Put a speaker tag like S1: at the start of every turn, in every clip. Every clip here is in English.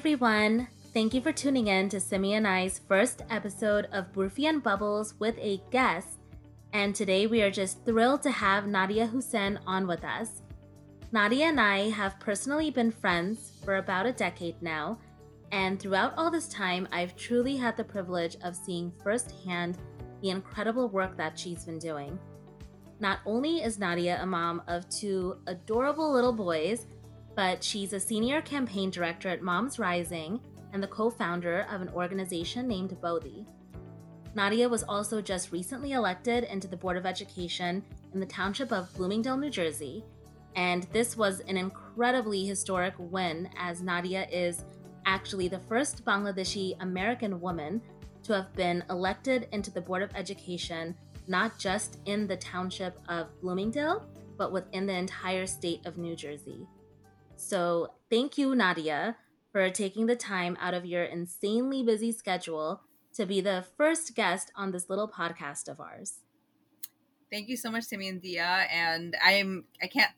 S1: everyone. Thank you for tuning in to Simi and I's first episode of Burfi and Bubbles with a guest. And today we are just thrilled to have Nadia Hussein on with us. Nadia and I have personally been friends for about a decade now, and throughout all this time, I've truly had the privilege of seeing firsthand the incredible work that she's been doing. Not only is Nadia a mom of two adorable little boys, but she's a senior campaign director at MomsRising and the co founder of an organization named Bodhi. Nadia was also just recently elected into the Board of Education in the township of Bloomingdale, New Jersey. And this was an incredibly historic win, as Nadia is actually the first Bangladeshi American woman to have been elected into the Board of Education, not just in the township of Bloomingdale, but within the entire state of New Jersey. So, thank you, Nadia, for taking the time out of your insanely busy schedule to be the first guest on this little podcast of ours.
S2: Thank you so much, Simi and Dia. And I'm I can't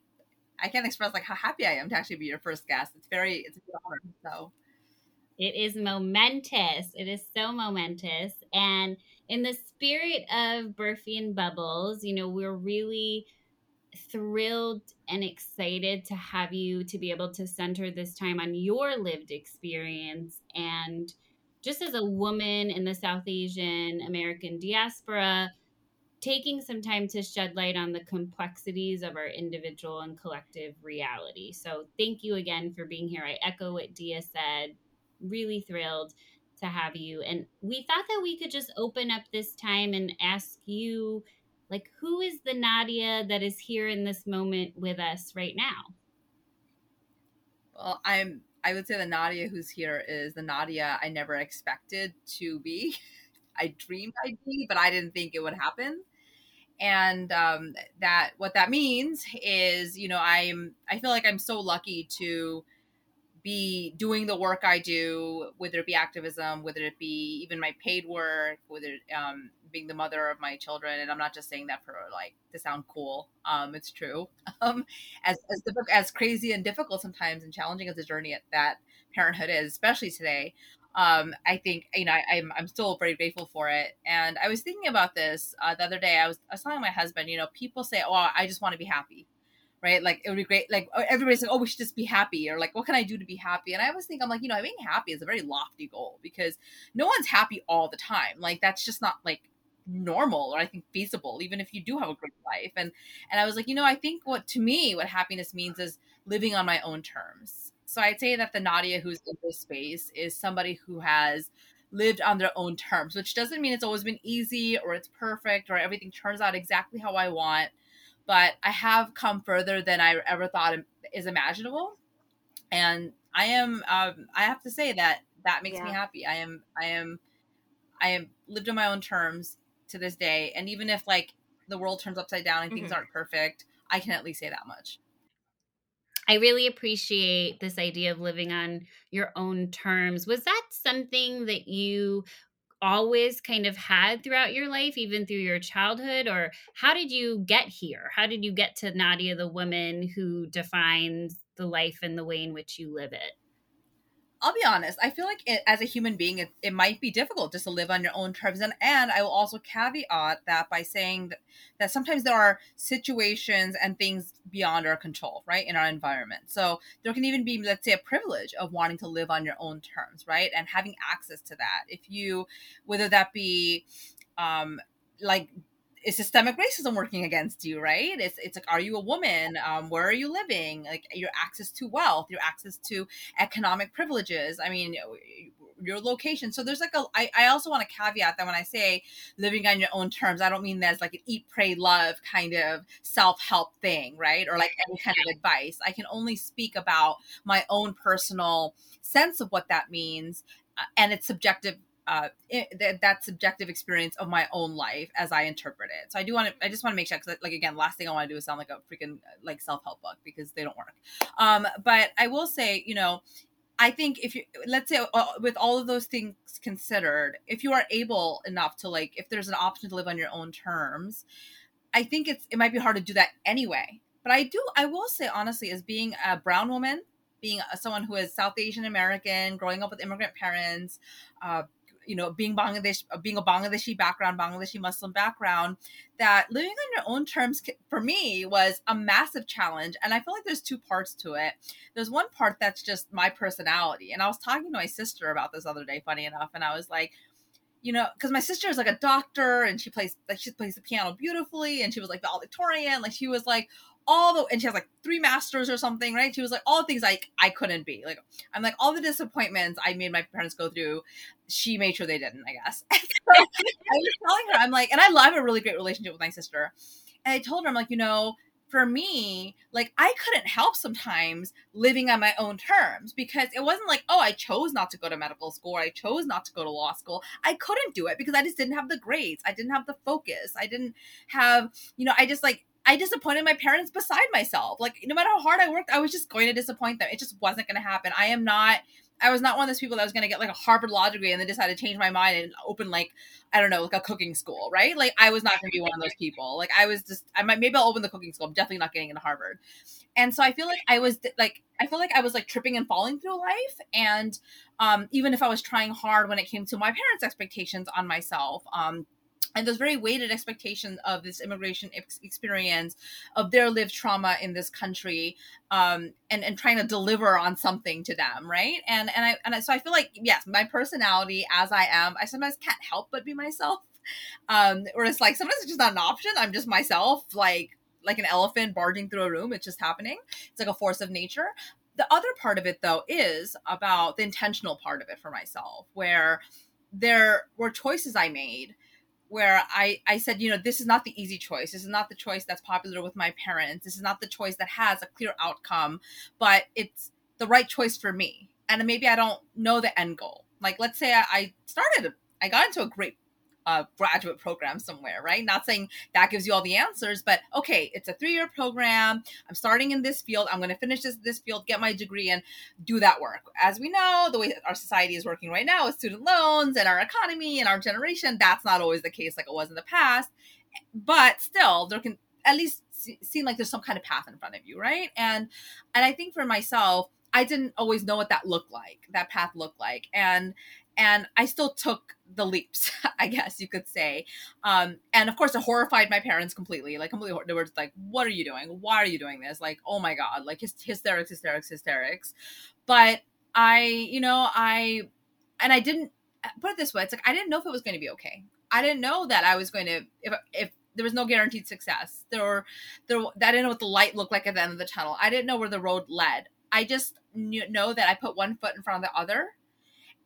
S2: I can't express like how happy I am to actually be your first guest. It's very it's a good honor. So
S3: it is momentous. It is so momentous. And in the spirit of Burfi and Bubbles, you know, we're really thrilled and excited to have you to be able to center this time on your lived experience and just as a woman in the South Asian American diaspora, taking some time to shed light on the complexities of our individual and collective reality. So, thank you again for being here. I echo what Dia said. Really thrilled to have you. And we thought that we could just open up this time and ask you like, who is the Nadia that is here in this moment with us right now?
S2: Well, I'm. I would say the Nadia who's here is the Nadia I never expected to be. I dreamed I'd be, but I didn't think it would happen. And um, that what that means is, you know, I'm. I feel like I'm so lucky to be doing the work I do, whether it be activism, whether it be even my paid work, whether um, being the mother of my children, and I'm not just saying that for like to sound cool. Um, it's true. Um, as as as crazy and difficult sometimes and challenging as the journey at that parenthood is, especially today. Um, I think you know I, am I'm, I'm still very grateful for it. And I was thinking about this uh, the other day. I was I was telling my husband, you know, people say, "Oh, I just want to be happy." Right? Like it would be great. Like everybody's like, oh, we should just be happy, or like, what can I do to be happy? And I always think I'm like, you know, being happy is a very lofty goal because no one's happy all the time. Like that's just not like normal or I think feasible, even if you do have a great life. And and I was like, you know, I think what to me what happiness means is living on my own terms. So I'd say that the Nadia who's in this space is somebody who has lived on their own terms, which doesn't mean it's always been easy or it's perfect or everything turns out exactly how I want. But I have come further than I ever thought is imaginable, and I am. Um, I have to say that that makes yeah. me happy. I am. I am. I am lived on my own terms to this day. And even if like the world turns upside down and things mm-hmm. aren't perfect, I can at least say that much.
S3: I really appreciate this idea of living on your own terms. Was that something that you always kind of had throughout your life, even through your childhood? Or how did you get here? How did you get to Nadia, the woman who defines the life and the way in which you live it?
S2: I'll be honest. I feel like it, as a human being, it, it might be difficult just to live on your own terms. And, and I will also caveat that by saying that, that sometimes there are situations and things beyond our control, right, in our environment. So there can even be, let's say, a privilege of wanting to live on your own terms, right, and having access to that. If you, whether that be, um, like is systemic racism working against you right? It's it's like are you a woman? Um, where are you living? Like your access to wealth your access to economic privileges. I mean your location. So there's like a i, I also want to caveat that when i say living on your own terms i don't mean that's like an eat pray love kind of self-help thing right? Or like any kind of advice. I can only speak about my own personal sense of what that means uh, and it's subjective uh, it, that subjective experience of my own life as I interpret it. So I do want to, I just want to make sure because, like, again, last thing I want to do is sound like a freaking like self help book because they don't work. Um, but I will say, you know, I think if you let's say uh, with all of those things considered, if you are able enough to like, if there's an option to live on your own terms, I think it's it might be hard to do that anyway. But I do, I will say honestly, as being a brown woman being someone who is South Asian American, growing up with immigrant parents, uh, you know, being Bangladesh, being a Bangladeshi background, Bangladeshi Muslim background, that living on your own terms for me was a massive challenge. And I feel like there's two parts to it. There's one part that's just my personality. And I was talking to my sister about this other day, funny enough, and I was like, you know, because my sister is like a doctor and she plays like she plays the piano beautifully, and she was like valedictorian. Like she was like, all the and she has like three masters or something, right? She was like all the things like I couldn't be. Like I'm like all the disappointments I made my parents go through, she made sure they didn't, I guess. so I was telling her, I'm like, and I love a really great relationship with my sister. And I told her, I'm like, you know, for me, like I couldn't help sometimes living on my own terms because it wasn't like, oh, I chose not to go to medical school or I chose not to go to law school. I couldn't do it because I just didn't have the grades. I didn't have the focus. I didn't have, you know, I just like I disappointed my parents beside myself. Like no matter how hard I worked, I was just going to disappoint them. It just wasn't going to happen. I am not. I was not one of those people that was going to get like a Harvard law degree and then decide to change my mind and open like I don't know like a cooking school, right? Like I was not going to be one of those people. Like I was just I might maybe I'll open the cooking school. I'm definitely not getting into Harvard. And so I feel like I was like I feel like I was like tripping and falling through life and um even if I was trying hard when it came to my parents' expectations on myself, um and those very weighted expectations of this immigration ex- experience of their lived trauma in this country um, and and trying to deliver on something to them right? And and i and I, so i feel like yes my personality as i am i sometimes can't help but be myself. Um or it's like sometimes it's just not an option. I'm just myself like like an elephant barging through a room. It's just happening. It's like a force of nature. The other part of it though is about the intentional part of it for myself where there were choices i made where I, I said, you know, this is not the easy choice. This is not the choice that's popular with my parents. This is not the choice that has a clear outcome, but it's the right choice for me. And maybe I don't know the end goal. Like, let's say I, I started, I got into a great a graduate program somewhere, right? Not saying that gives you all the answers, but okay, it's a three year program. I'm starting in this field. I'm going to finish this this field, get my degree, and do that work. As we know, the way our society is working right now with student loans and our economy and our generation, that's not always the case like it was in the past. But still, there can at least seem like there's some kind of path in front of you, right? And and I think for myself, I didn't always know what that looked like, that path looked like, and and I still took the leaps, I guess you could say. Um, and of course, it horrified my parents completely. Like completely, they were like, "What are you doing? Why are you doing this?" Like, "Oh my god!" Like hysterics, hysterics, hysterics. But I, you know, I and I didn't put it this way. It's like I didn't know if it was going to be okay. I didn't know that I was going to if if there was no guaranteed success. There were there I didn't know what the light looked like at the end of the tunnel. I didn't know where the road led. I just knew, know that I put one foot in front of the other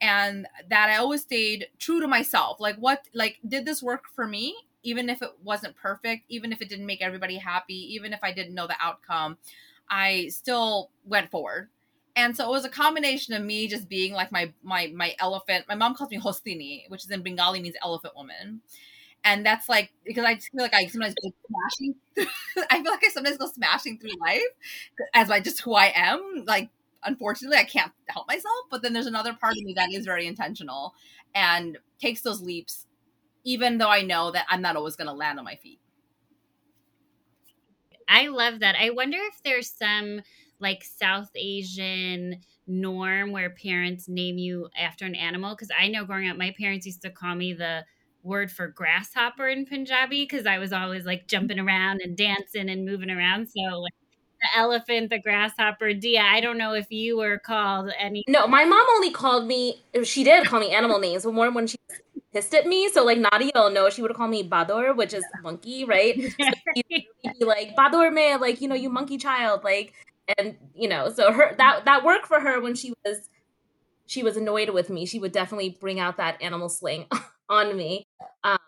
S2: and that I always stayed true to myself. Like what like did this work for me even if it wasn't perfect, even if it didn't make everybody happy, even if I didn't know the outcome, I still went forward. And so it was a combination of me just being like my my my elephant. My mom calls me Hostini, which is in Bengali means elephant woman. And that's like because I just feel like I sometimes go smashing. I feel like I sometimes go smashing through life as my just who I am. Like unfortunately, I can't help myself. But then there's another part of me that is very intentional and takes those leaps, even though I know that I'm not always going to land on my feet.
S3: I love that. I wonder if there's some like South Asian norm where parents name you after an animal. Because I know growing up, my parents used to call me the word for grasshopper in Punjabi because I was always like jumping around and dancing and moving around. So like the elephant, the grasshopper. Dia, I don't know if you were called any.
S1: No, my mom only called me. She did call me animal names, but more when she pissed at me. So like Nadia will know she would call me Bador, which is monkey, right? So be like Bador me, like you know, you monkey child, like, and you know, so her that that worked for her when she was she was annoyed with me. She would definitely bring out that animal slang on me. Um,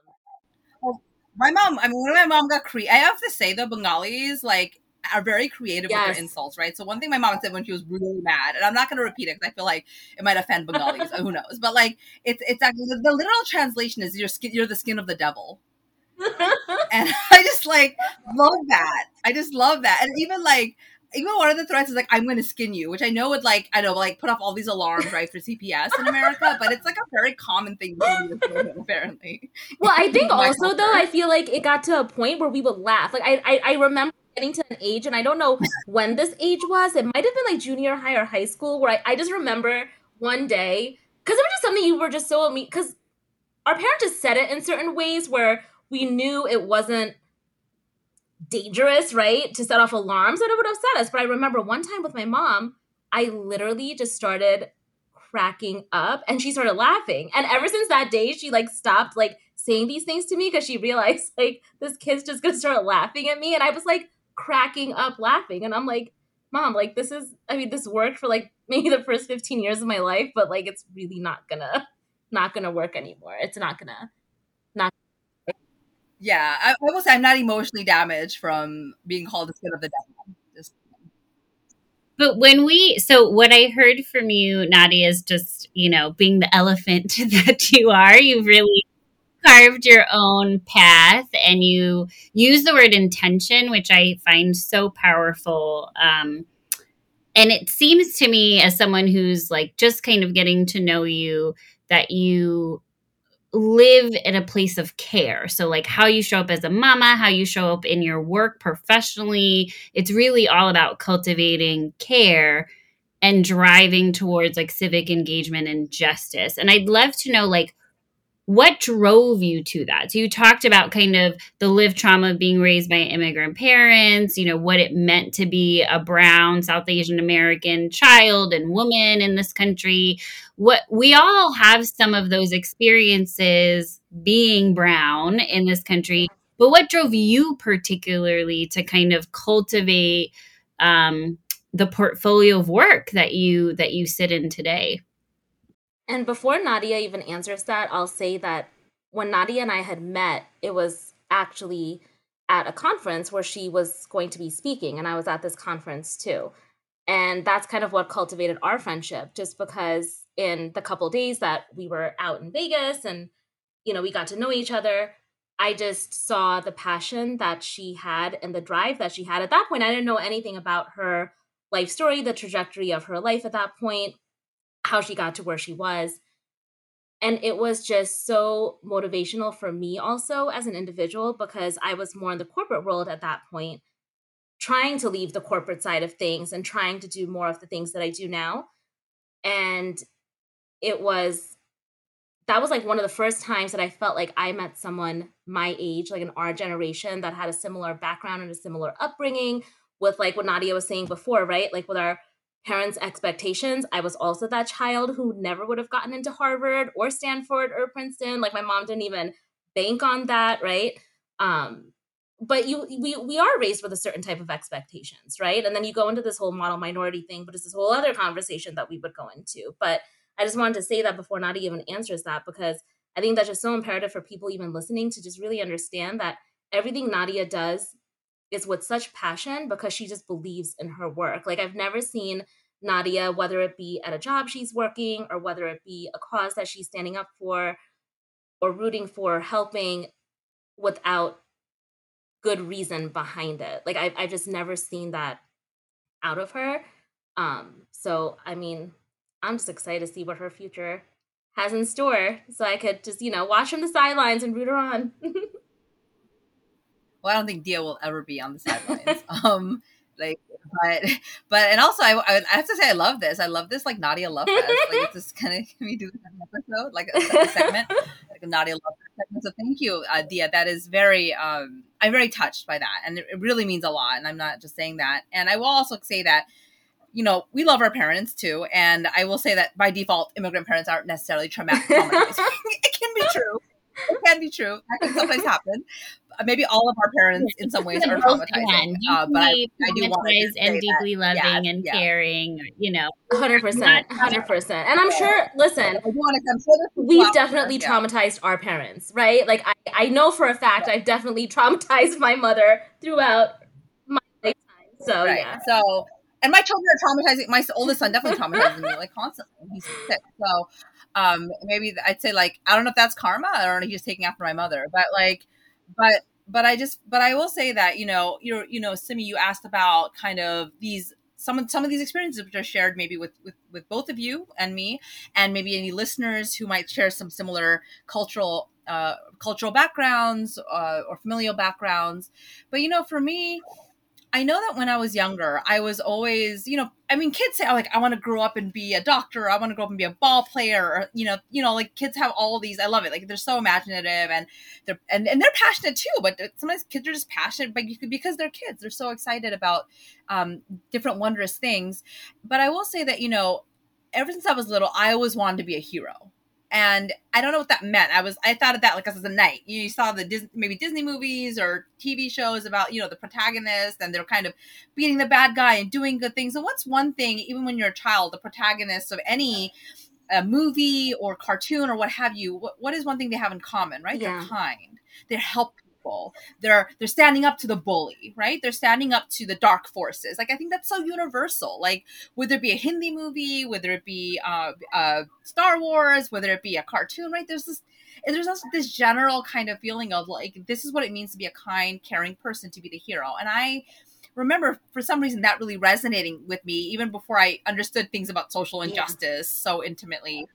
S2: my mom, I mean, when my mom got cre, I have to say the Bengalis like are very creative yes. with their insults, right? So one thing my mom said when she was really mad, and I'm not going to repeat it because I feel like it might offend Bengalis. who knows? But like, it's it's actually the literal translation is "you're skin, you're the skin of the devil," and I just like love that. I just love that, and even like even one of the threats is like i'm going to skin you which i know would like i know like put off all these alarms right for cps in america but it's like a very common thing apparently
S1: well i think also though i feel like it got to a point where we would laugh like i i, I remember getting to an age, and I don't know when this age was. It might have been like junior high or high school, where I, I just remember one day because it was just something you were just so because our parents just said it in certain ways where we knew it wasn't dangerous, right, to set off alarms, and it would upset us. But I remember one time with my mom, I literally just started cracking up and she started laughing. And ever since that day, she like stopped like saying these things to me because she realized like this kid's just gonna start laughing at me. And I was like cracking up laughing. And I'm like, Mom, like this is I mean, this worked for like maybe the first 15 years of my life, but like it's really not gonna not gonna work anymore. It's not gonna not
S2: yeah, I, I will say I'm not emotionally damaged from being called the skin of the devil. Just
S3: but when we, so what I heard from you, Nadia, is just, you know, being the elephant that you are, you've really carved your own path and you use the word intention, which I find so powerful. Um, and it seems to me, as someone who's like just kind of getting to know you, that you live in a place of care. So, like how you show up as a mama, how you show up in your work professionally, it's really all about cultivating care and driving towards like civic engagement and justice. And I'd love to know, like, what drove you to that? So you talked about kind of the lived trauma of being raised by immigrant parents, you know, what it meant to be a brown South Asian American child and woman in this country. What we all have some of those experiences being brown in this country. But what drove you particularly to kind of cultivate um, the portfolio of work that you that you sit in today?
S1: And before Nadia even answers that, I'll say that when Nadia and I had met, it was actually at a conference where she was going to be speaking, and I was at this conference too. And that's kind of what cultivated our friendship, just because in the couple days that we were out in Vegas and, you know, we got to know each other, I just saw the passion that she had and the drive that she had. At that point, I didn't know anything about her life story, the trajectory of her life at that point how she got to where she was. And it was just so motivational for me also as an individual because I was more in the corporate world at that point, trying to leave the corporate side of things and trying to do more of the things that I do now. And it was that was like one of the first times that I felt like I met someone my age, like in our generation, that had a similar background and a similar upbringing with like what Nadia was saying before, right? Like with our parents' expectations. I was also that child who never would have gotten into Harvard or Stanford or Princeton. Like my mom didn't even bank on that, right? Um, but you we we are raised with a certain type of expectations, right? And then you go into this whole model minority thing, but it's this whole other conversation that we would go into. But I just wanted to say that before Nadia even answers that because I think that's just so imperative for people even listening to just really understand that everything Nadia does is with such passion because she just believes in her work. Like I've never seen Nadia, whether it be at a job she's working or whether it be a cause that she's standing up for or rooting for, helping without good reason behind it. Like I've, I've just never seen that out of her. Um, so I mean, I'm just excited to see what her future has in store. So I could just, you know, watch from the sidelines and root her on.
S2: well, I don't think Dia will ever be on the sidelines. um, like, but, but, and also, I, I, have to say, I love this. I love this, like Nadia Love Fest. like, it's just kind of, can we do an episode, like a, a segment, like a Nadia Love segment? So, thank you, uh, Dia. That is very, um, I'm very touched by that, and it, it really means a lot. And I'm not just saying that. And I will also say that you know, we love our parents too. And I will say that by default, immigrant parents aren't necessarily traumatic. it can be true it can be true. That can sometimes happen. Maybe all of our parents, in some ways, are traumatizing. Uh, but I, I do want to
S3: and deeply that, loving yeah, and yeah. caring. You know,
S1: hundred percent, hundred percent. And I'm sure. Listen, we've definitely traumatized our parents, right? Like I, I know for a fact, I've definitely traumatized my mother throughout my lifetime. So right. yeah.
S2: So and my children are traumatizing. My oldest son definitely traumatizing me, like constantly. He's sick, so um, maybe I'd say like I don't know if that's karma. I don't know. He's taking after my mother, but like, but but I just but I will say that you know you're you know Simi, you asked about kind of these some of some of these experiences which are shared maybe with, with with both of you and me and maybe any listeners who might share some similar cultural uh, cultural backgrounds uh, or familial backgrounds but you know for me I know that when I was younger, I was always, you know, I mean, kids say, like, I want to grow up and be a doctor. I want to grow up and be a ball player. Or, you know, you know, like kids have all these. I love it. Like they're so imaginative and they're and, and they're passionate too. But sometimes kids are just passionate, but because they're kids, they're so excited about um, different wondrous things. But I will say that you know, ever since I was little, I always wanted to be a hero and I don't know what that meant. I was I thought of that like as a knight. You saw the Disney, maybe Disney movies or TV shows about you know the protagonist and they're kind of beating the bad guy and doing good things. And what's one thing, even when you're a child, the protagonist of any a movie or cartoon or what have you, what, what is one thing they have in common, right? Yeah. They're kind. They're help people. They're they're standing up to the bully, right? They're standing up to the dark forces. Like I think that's so universal. Like whether it be a Hindi movie, whether it be uh, uh, Star Wars, whether it be a cartoon, right? There's this there's also this general kind of feeling of like this is what it means to be a kind, caring person, to be the hero. And I remember for some reason that really resonating with me even before I understood things about social injustice yeah. so intimately.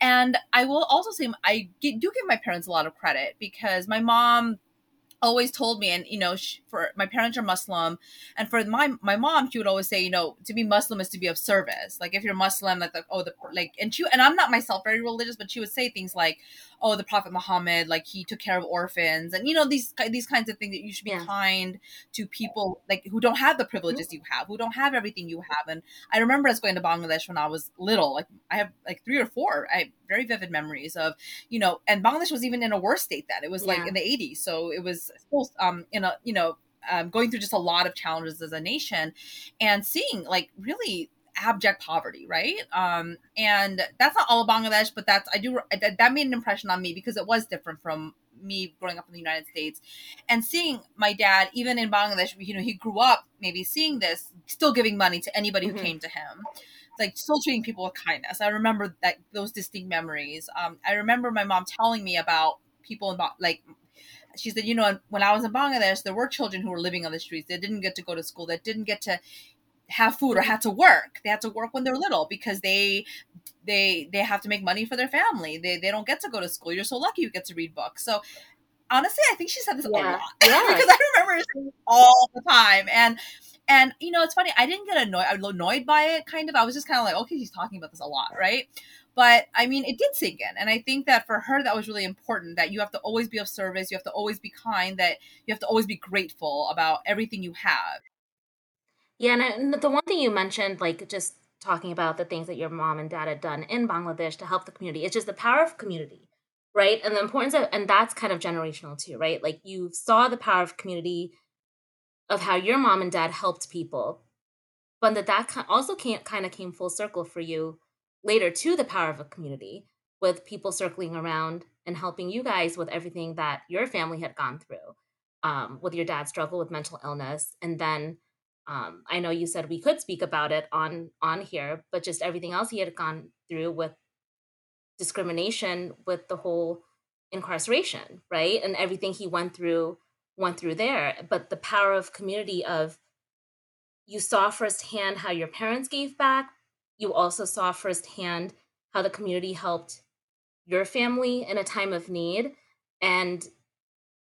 S2: And I will also say I do give my parents a lot of credit because my mom always told me and you know she, for my parents are muslim and for my my mom she would always say you know to be muslim is to be of service like if you're muslim like the, oh the like and she and i'm not myself very religious but she would say things like oh the prophet muhammad like he took care of orphans and you know these these kinds of things that you should be yeah. kind to people like who don't have the privileges you have who don't have everything you have and i remember us going to bangladesh when i was little like i have like three or four i very vivid memories of you know and bangladesh was even in a worse state then it was like yeah. in the 80s so it was still um in a you know um, going through just a lot of challenges as a nation and seeing like really abject poverty, right? Um, and that's not all of Bangladesh, but that's I do that, that made an impression on me because it was different from me growing up in the United States and seeing my dad even in Bangladesh. You know, he grew up maybe seeing this, still giving money to anybody who mm-hmm. came to him. Like still treating people with kindness. I remember that those distinct memories. Um, I remember my mom telling me about people in like she said, you know, when I was in Bangladesh, there were children who were living on the streets. They didn't get to go to school. That didn't get to have food or had to work. They had to work when they're little because they they they have to make money for their family. They they don't get to go to school. You're so lucky you get to read books. So honestly, I think she said this yeah. a lot yeah. because I remember all the time. And and you know, it's funny. I didn't get annoyed. I was annoyed by it, kind of. I was just kind of like, okay, she's talking about this a lot, right? But I mean, it did sink in, and I think that for her, that was really important. That you have to always be of service. You have to always be kind. That you have to always be grateful about everything you have.
S1: Yeah, and the one thing you mentioned, like just talking about the things that your mom and dad had done in Bangladesh to help the community, it's just the power of community, right? And the importance of, and that's kind of generational too, right? Like you saw the power of community of how your mom and dad helped people, but that that also can't kind of came full circle for you later to the power of a community with people circling around and helping you guys with everything that your family had gone through um, with your dad's struggle with mental illness and then um, I know you said we could speak about it on on here, but just everything else he had gone through with discrimination, with the whole incarceration, right, and everything he went through went through there. But the power of community of you saw firsthand how your parents gave back. You also saw firsthand how the community helped your family in a time of need, and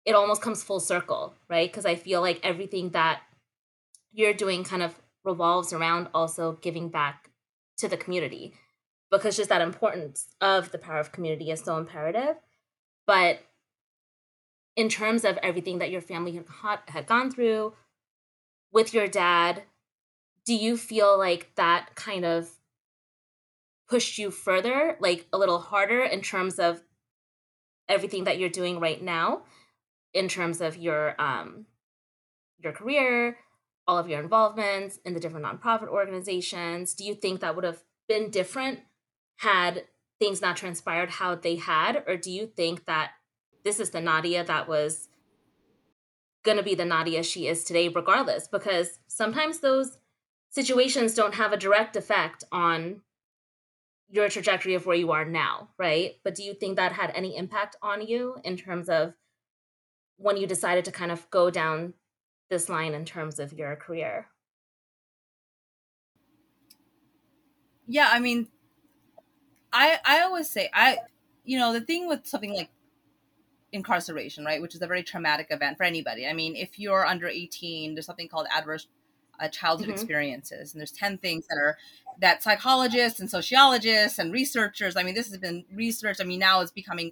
S1: it almost comes full circle, right? Because I feel like everything that you're doing kind of revolves around also giving back to the community because just that importance of the power of community is so imperative but in terms of everything that your family had, gone through with your dad do you feel like that kind of pushed you further like a little harder in terms of everything that you're doing right now in terms of your um your career all of your involvements in the different nonprofit organizations. Do you think that would have been different had things not transpired how they had? Or do you think that this is the Nadia that was going to be the Nadia she is today, regardless? Because sometimes those situations don't have a direct effect on your trajectory of where you are now, right? But do you think that had any impact on you in terms of when you decided to kind of go down this line in terms of your career?
S2: Yeah, I mean, I I always say I, you know, the thing with something like incarceration, right? Which is a very traumatic event for anybody. I mean, if you're under 18, there's something called adverse uh, childhood mm-hmm. experiences, and there's 10 things that are that psychologists and sociologists and researchers. I mean, this has been researched. I mean, now it's becoming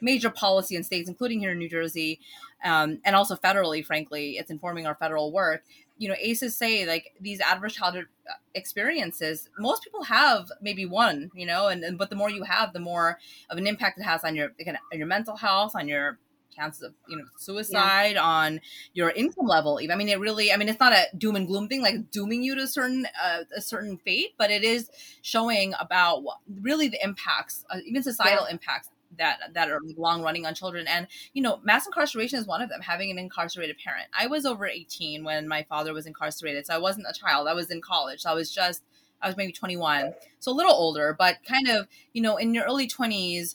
S2: major policy in states, including here in New Jersey, um, and also federally. Frankly, it's informing our federal work. You know, ACEs say like these adverse childhood uh, experiences. Most people have maybe one, you know, and, and but the more you have, the more of an impact it has on your on your mental health, on your chances of you know suicide yeah. on your income level even. I mean it really i mean it's not a doom and gloom thing like dooming you to a certain uh, a certain fate but it is showing about what, really the impacts uh, even societal yeah. impacts that that are long running on children. And you know mass incarceration is one of them having an incarcerated parent. I was over 18 when my father was incarcerated so i wasn't a child. I was in college. So i was just i was maybe 21 so a little older but kind of you know in your early 20s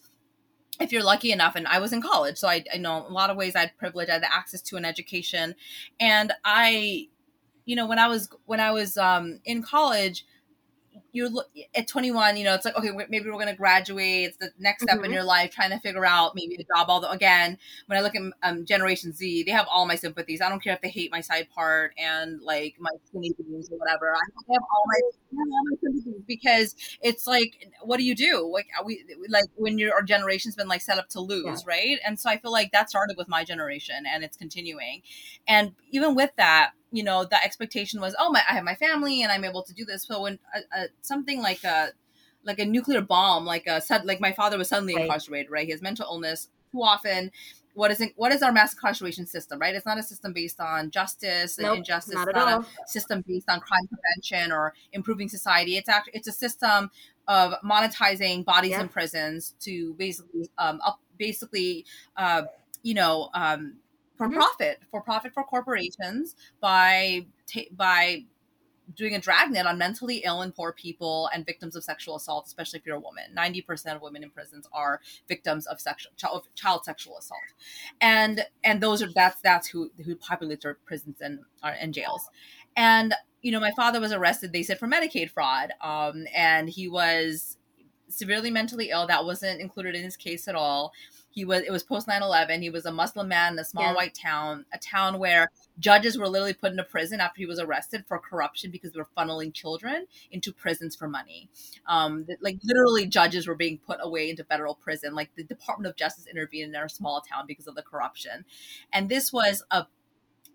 S2: if you're lucky enough and i was in college so I, I know a lot of ways i had privilege i had access to an education. And i you know when i was when i was um, in college you're at 21 you know it's like okay maybe we're going to graduate it's the next step mm-hmm. in your life trying to figure out maybe a job although again when i look at um, generation z they have all my sympathies. I don't care if they hate my side part and like my skinny jeans or whatever. I have all my, have all my sympathies because it's like what do you do? Like we like when your our generation's been like set up to lose yeah. right? And so i feel like that started with my generation and it's continuing. And even with that you know the expectation was oh my i have my family and i'm able to do this. So when uh, uh, something like a like a nuclear bomb like a like my father was suddenly right. incarcerated right? He has mental illness too often what is it, what is our mass incarceration system right it's not a system based on justice nope, and injustice not it's not all. a system based on crime prevention or improving society it's actually it's a system of monetizing bodies yep. in prisons to basically um up basically uh you know um for mm-hmm. profit, for profit for corporations by ta- by doing a dragnet on mentally ill and poor people and victims of sexual assault, especially if you're a woman. Ninety percent of women in prisons are victims of sexual child, child sexual assault, and and those are that's that's who who populates our prisons and uh, and jails, and you know my father was arrested. They said for Medicaid fraud, um, and he was severely mentally ill. That wasn't included in his case at all he was it was post 9-11 he was a muslim man in a small yeah. white town a town where judges were literally put into prison after he was arrested for corruption because they were funneling children into prisons for money. Um, like literally judges were being put away into federal prison. Like the department of justice intervened in our small town because of the corruption. And this was a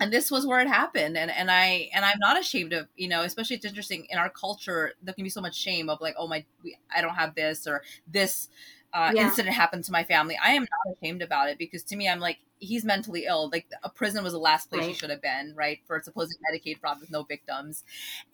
S2: and this was where it happened. And and i and i'm not ashamed of you know especially it's interesting in our culture there can be so much shame of like oh my i don't have this or this uh, yeah. incident happened to my family, I am not ashamed about it because to me, I'm like, he's mentally ill. Like a prison was the last place right. he should have been, right? For supposed Medicaid fraud with no victims.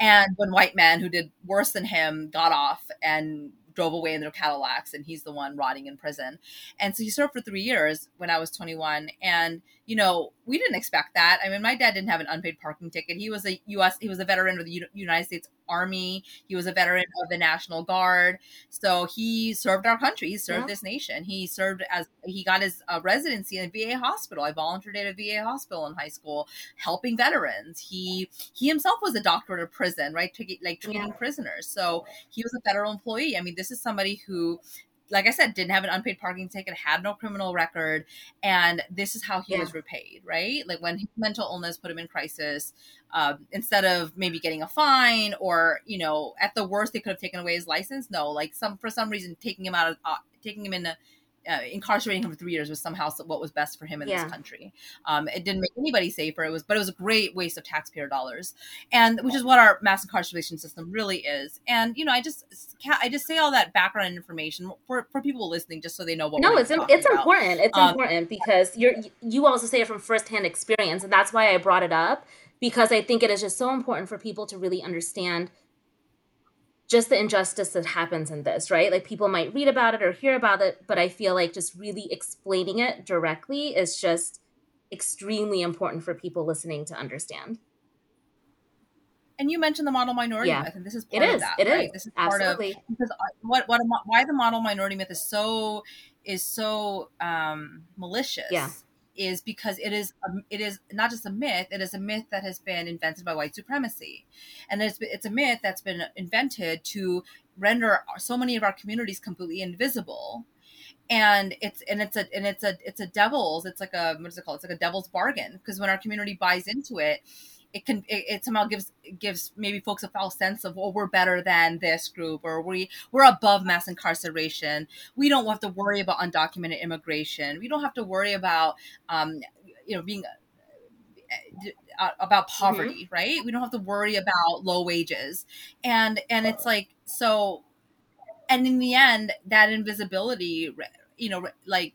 S2: And when white men who did worse than him got off and drove away in their Cadillacs, and he's the one rotting in prison. And so he served for three years when I was 21. And you know, we didn't expect that. I mean, my dad didn't have an unpaid parking ticket. He was a U.S. He was a veteran of the U- United States Army. He was a veteran of the National Guard. So he served our country. He served yeah. this nation. He served as he got his uh, residency in a VA hospital. I volunteered at a VA hospital in high school, helping veterans. He he himself was a doctor at a prison, right? To, like treating yeah. prisoners. So he was a federal employee. I mean, this is somebody who like I said, didn't have an unpaid parking ticket, had no criminal record, and this is how he yeah. was repaid, right? Like when his mental illness put him in crisis, um, instead of maybe getting a fine or you know, at the worst they could have taken away his license. No, like some for some reason taking him out of uh, taking him in a uh, incarcerating him for three years was somehow what was best for him in yeah. this country. Um, it didn't make anybody safer. It was, but it was a great waste of taxpayer dollars, and which is what our mass incarceration system really is. And you know, I just, I just say all that background information for for people listening, just so they know what.
S1: No, it's it's about. important. It's um, important because you're you also say it from firsthand experience, and that's why I brought it up because I think it is just so important for people to really understand just the injustice that happens in this, right? Like people might read about it or hear about it, but I feel like just really explaining it directly is just extremely important for people listening to understand.
S2: And you mentioned the model minority yeah. myth, and this is part
S1: it is.
S2: of that.
S1: It
S2: right?
S1: is.
S2: This is
S1: Absolutely.
S2: part of because what what why the model minority myth is so is so um, malicious.
S1: Yeah
S2: is because it is a, it is not just a myth it is a myth that has been invented by white supremacy. And it's, it's a myth that's been invented to render so many of our communities completely invisible. And it's and it's a and it's a it's a devil's it's like a what is it called? It's like a devil's bargain because when our community buys into it it can it, it, somehow gives gives maybe folks a false sense of oh we're better than this group or we we're above mass incarceration we don't have to worry about undocumented immigration we don't have to worry about um, you know being uh, about mm-hmm. poverty mm-hmm. right we don't have to worry about low wages and and it's like so and in the end that invisibility you know like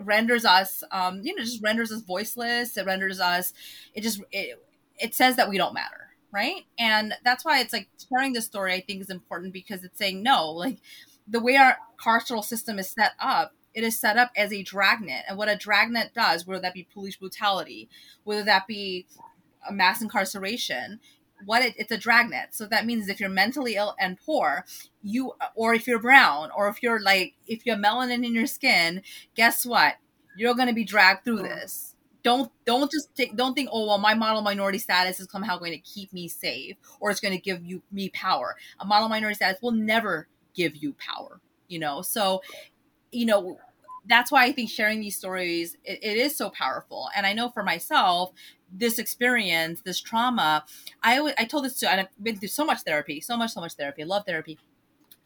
S2: renders us um you know just renders us voiceless. It renders us it just it, it says that we don't matter right? And that's why it's like sharing this story i think is important because it's saying no like the way our carceral system is set up it is set up as a dragnet. And what a dragnet does whether that be police brutality whether that be mass incarceration what it, it's a dragnet. So that means if you're mentally ill and poor you or if you're brown or if you're like if you have melanin in your skin guess what? You're going to be dragged through mm. this. Don't don't just take, don't think oh well my model minority status is somehow going to keep me safe or it's going to give you me power. A model minority status will never give you power you know? So you know that's why i think sharing these stories it, it is so powerful and i know for myself this experience, this trauma, I, I told this to, and I've been through so much therapy, so much, so much therapy. I love therapy.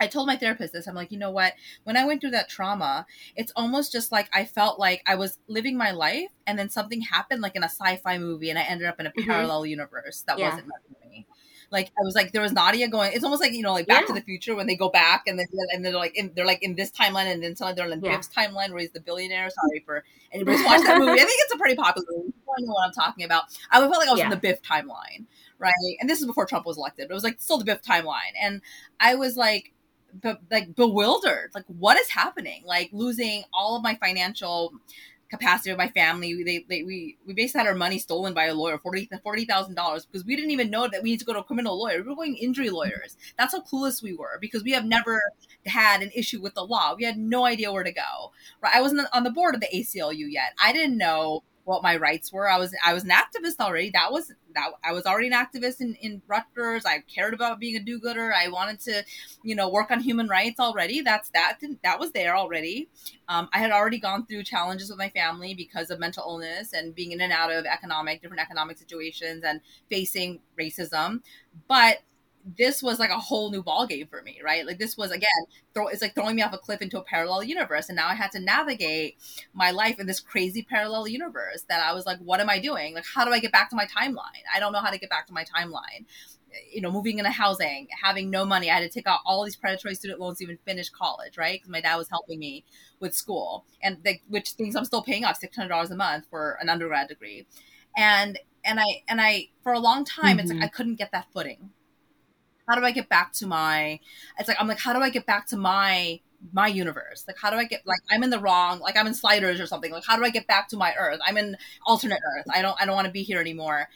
S2: I told my therapist this. I'm like, you know what? When I went through that trauma, it's almost just like I felt like I was living my life and then something happened like in a sci-fi movie and I ended up in a mm-hmm. parallel universe that yeah. wasn't meant for me like I was like there was Nadia going. It's almost like you know like Back yeah. to the Future when they go back and then and they're like in, they're like in this timeline and then suddenly they're in yeah. Biff's timeline where he's the billionaire. Sorry for anybody's watched that movie. I think it's a pretty popular movie. I know what I'm talking about. I felt like I was yeah. in the Biff timeline, right? And this is before Trump was elected. But it was like still the Biff timeline, and I was like. Be- like bewildered like what is happening like losing all of my financial capacity of my family. They, they we we basically had our money stolen by a lawyer, forty forty thousand dollars, because we didn't even know that we need to go to a criminal lawyer. We were going injury lawyers. That's how clueless we were because we have never had an issue with the law. We had no idea where to go. Right? I wasn't on the board of the ACLU yet. I didn't know what my rights were. I was I was an activist already. That was that I was already an activist in, in Rutgers. I cared about being a do-gooder. I wanted to, you know, work on human rights already. That's that that was there already. Um, I had already gone through challenges with my family because of mental illness and being in and out of economic different economic situations and facing racism. But this was like a whole new ball game for me, right? Like this was again, throw it's like throwing me off a cliff into a parallel universe, and now I had to navigate my life in this crazy parallel universe. That I was like, what am I doing? Like, how do I get back to my timeline? I don't know how to get back to my timeline. You know, moving into housing, having no money, I had to take out all these predatory student loans to even finish college, right? Because my dad was helping me with school, and the, which things I'm still paying off six hundred dollars a month for an undergrad degree, and and I and I for a long time, mm-hmm. it's like mm-hmm. I couldn't get that footing how do I get back to my it's like I'm like how do I get back to my my universe? Like how do I get like I'm in the wrong like I'm in sliders or something. Like how do I get back to my earth? I'm in alternate earth. I don't I don't want to be here anymore.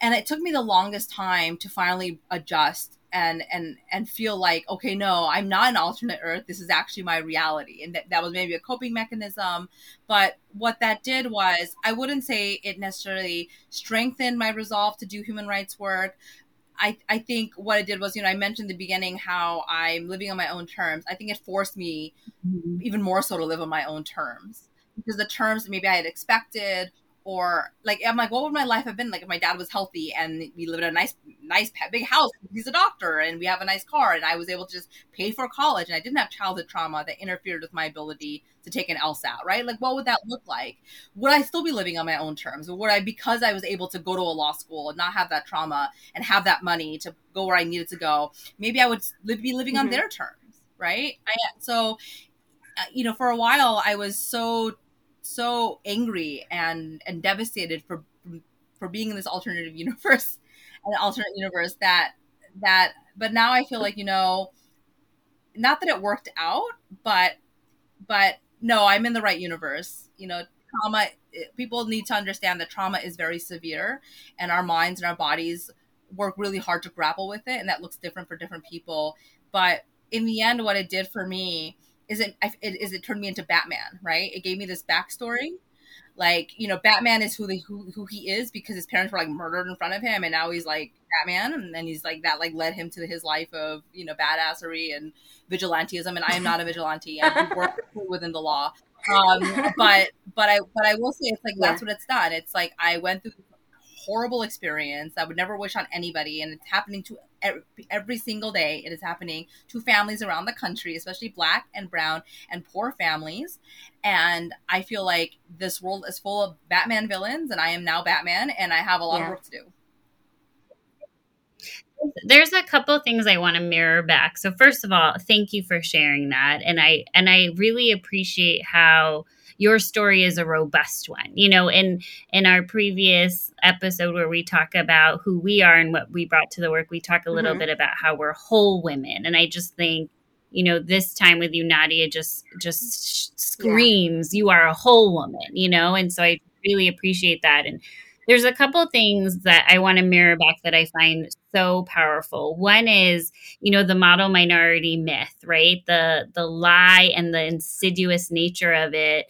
S2: And it took me the longest time to finally adjust and and and feel like okay no i'm not an alternate earth. This is actually my reality. And that, that was maybe a coping mechanism. But what that did was i wouldn't say it necessarily strengthened my resolve to do human rights work I, I think what it did was, you know, I mentioned in the beginning how I'm living on my own terms. I think it forced me mm-hmm. even more so to live on my own terms because the terms that maybe I had expected or like I'm like, what would my life have been like if my dad was healthy and we lived in a nice, nice big house? He's a doctor and we have a nice car, and I was able to just pay for college, and I didn't have childhood trauma that interfered with my ability to take an LSAT, right? Like, what would that look like? Would I still be living on my own terms? Or would I, because I was able to go to a law school and not have that trauma and have that money to go where I needed to go, maybe I would be living mm-hmm. on their terms, right? I, so, uh, you know, for a while, I was so so angry and and devastated for for being in this alternative universe an alternate universe that that but now i feel like you know not that it worked out but but no i'm in the right universe. You know trauma people need to understand that trauma is very severe and our minds and our bodies work really hard to grapple with it and that looks different for different people. But in the end what it did for me is it, it is it turned me into Batman, right? It gave me this backstory like you know batman is who they who, who he is because his parents were like murdered in front of him and now he's like batman and then he's like that like led him to his life of you know badassery and vigilantism and i am not a vigilante i work within the law um but but i but i will say it's like yeah. that's what it's done it's like i went through horrible experience I would never wish on anybody. And it's happening to every, every single day. It is happening to families around the country, especially black and brown and poor families. And I feel like this world is full of Batman villains, and I am now Batman, and I have a lot yeah. of work to do
S3: there's a couple things I want to mirror back. So first of all, thank you for sharing that and I and I really appreciate how your story is a robust one. You know, in in our previous episode where we talk about who we are and what we brought to the work, we talk a little mm-hmm. bit about how we're whole women. And I just think you know this time with you nadia just just screams yeah. you are a whole woman you know and so i really appreciate that and there's a couple things that I want to mirror back that I find so powerful. One is, you know, the model minority myth, right? The the lie and the insidious nature of it.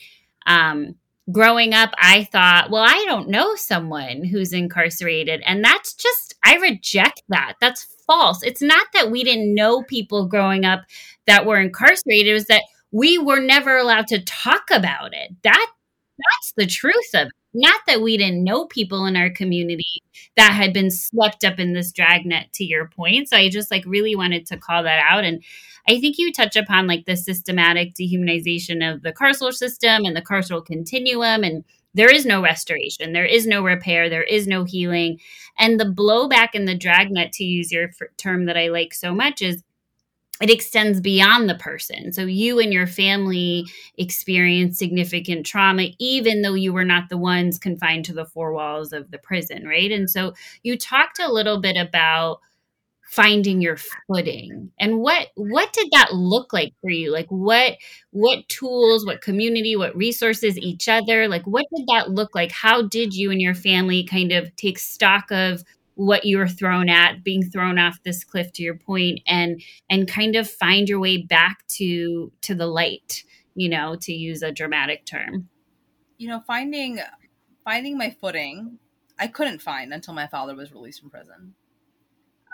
S3: Um, growing up, I thought, well, I don't know someone who's incarcerated, and that's just I reject that. That's false. It's not that we didn't know people growing up that were incarcerated; it was that we were never allowed to talk about it. That that's the truth of it not that we didn't know people in our community that had been swept up in this dragnet to your point. So i just like really wanted to call that out. And i think you touch upon like the systematic dehumanization of the carceral system and the carceral continuum and there is no restoration there is no repair there is no healing. And the blowback in the dragnet to use your term that i like so much is it extends beyond the person. So you and your family experience significant trauma, even though you were not the ones confined to the four walls of the prison, right? And so you talked a little bit about finding your footing and what what did that look like for you like what what tools what community what resources each other like what did that look like how did you and your family kind of take stock of what you were thrown at being thrown off this cliff to your point and and kind of find your way back to to the light you know to use a dramatic term.
S2: You know finding finding my footing i couldn't find until my father was released from prison.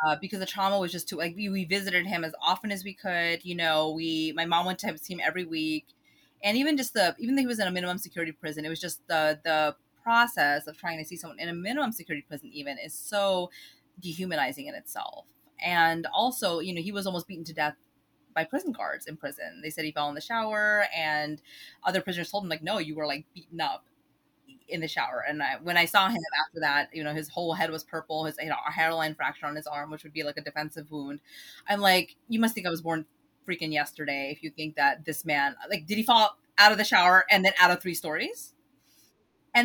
S2: Uh, because the trauma was just too like we, we visited him as often as we could you know we my mom went to see him every week. And even just the even though he was in a minimum security prison it was just the the process of trying to see someone in a minimum security prison even is so dehumanizing in itself. And also, you know, he was almost beaten to death by prison guards in prison. They said he fell in the shower, and other prisoners told him like, "No, you were like beaten up in the shower." And I, when I saw him after that, you know, his whole head was purple, his you know a hairline fracture on his arm, which would be like a defensive wound. I'm like, you must think I was born freaking yesterday if you think that this man like did he fall out of the shower and then out of three stories?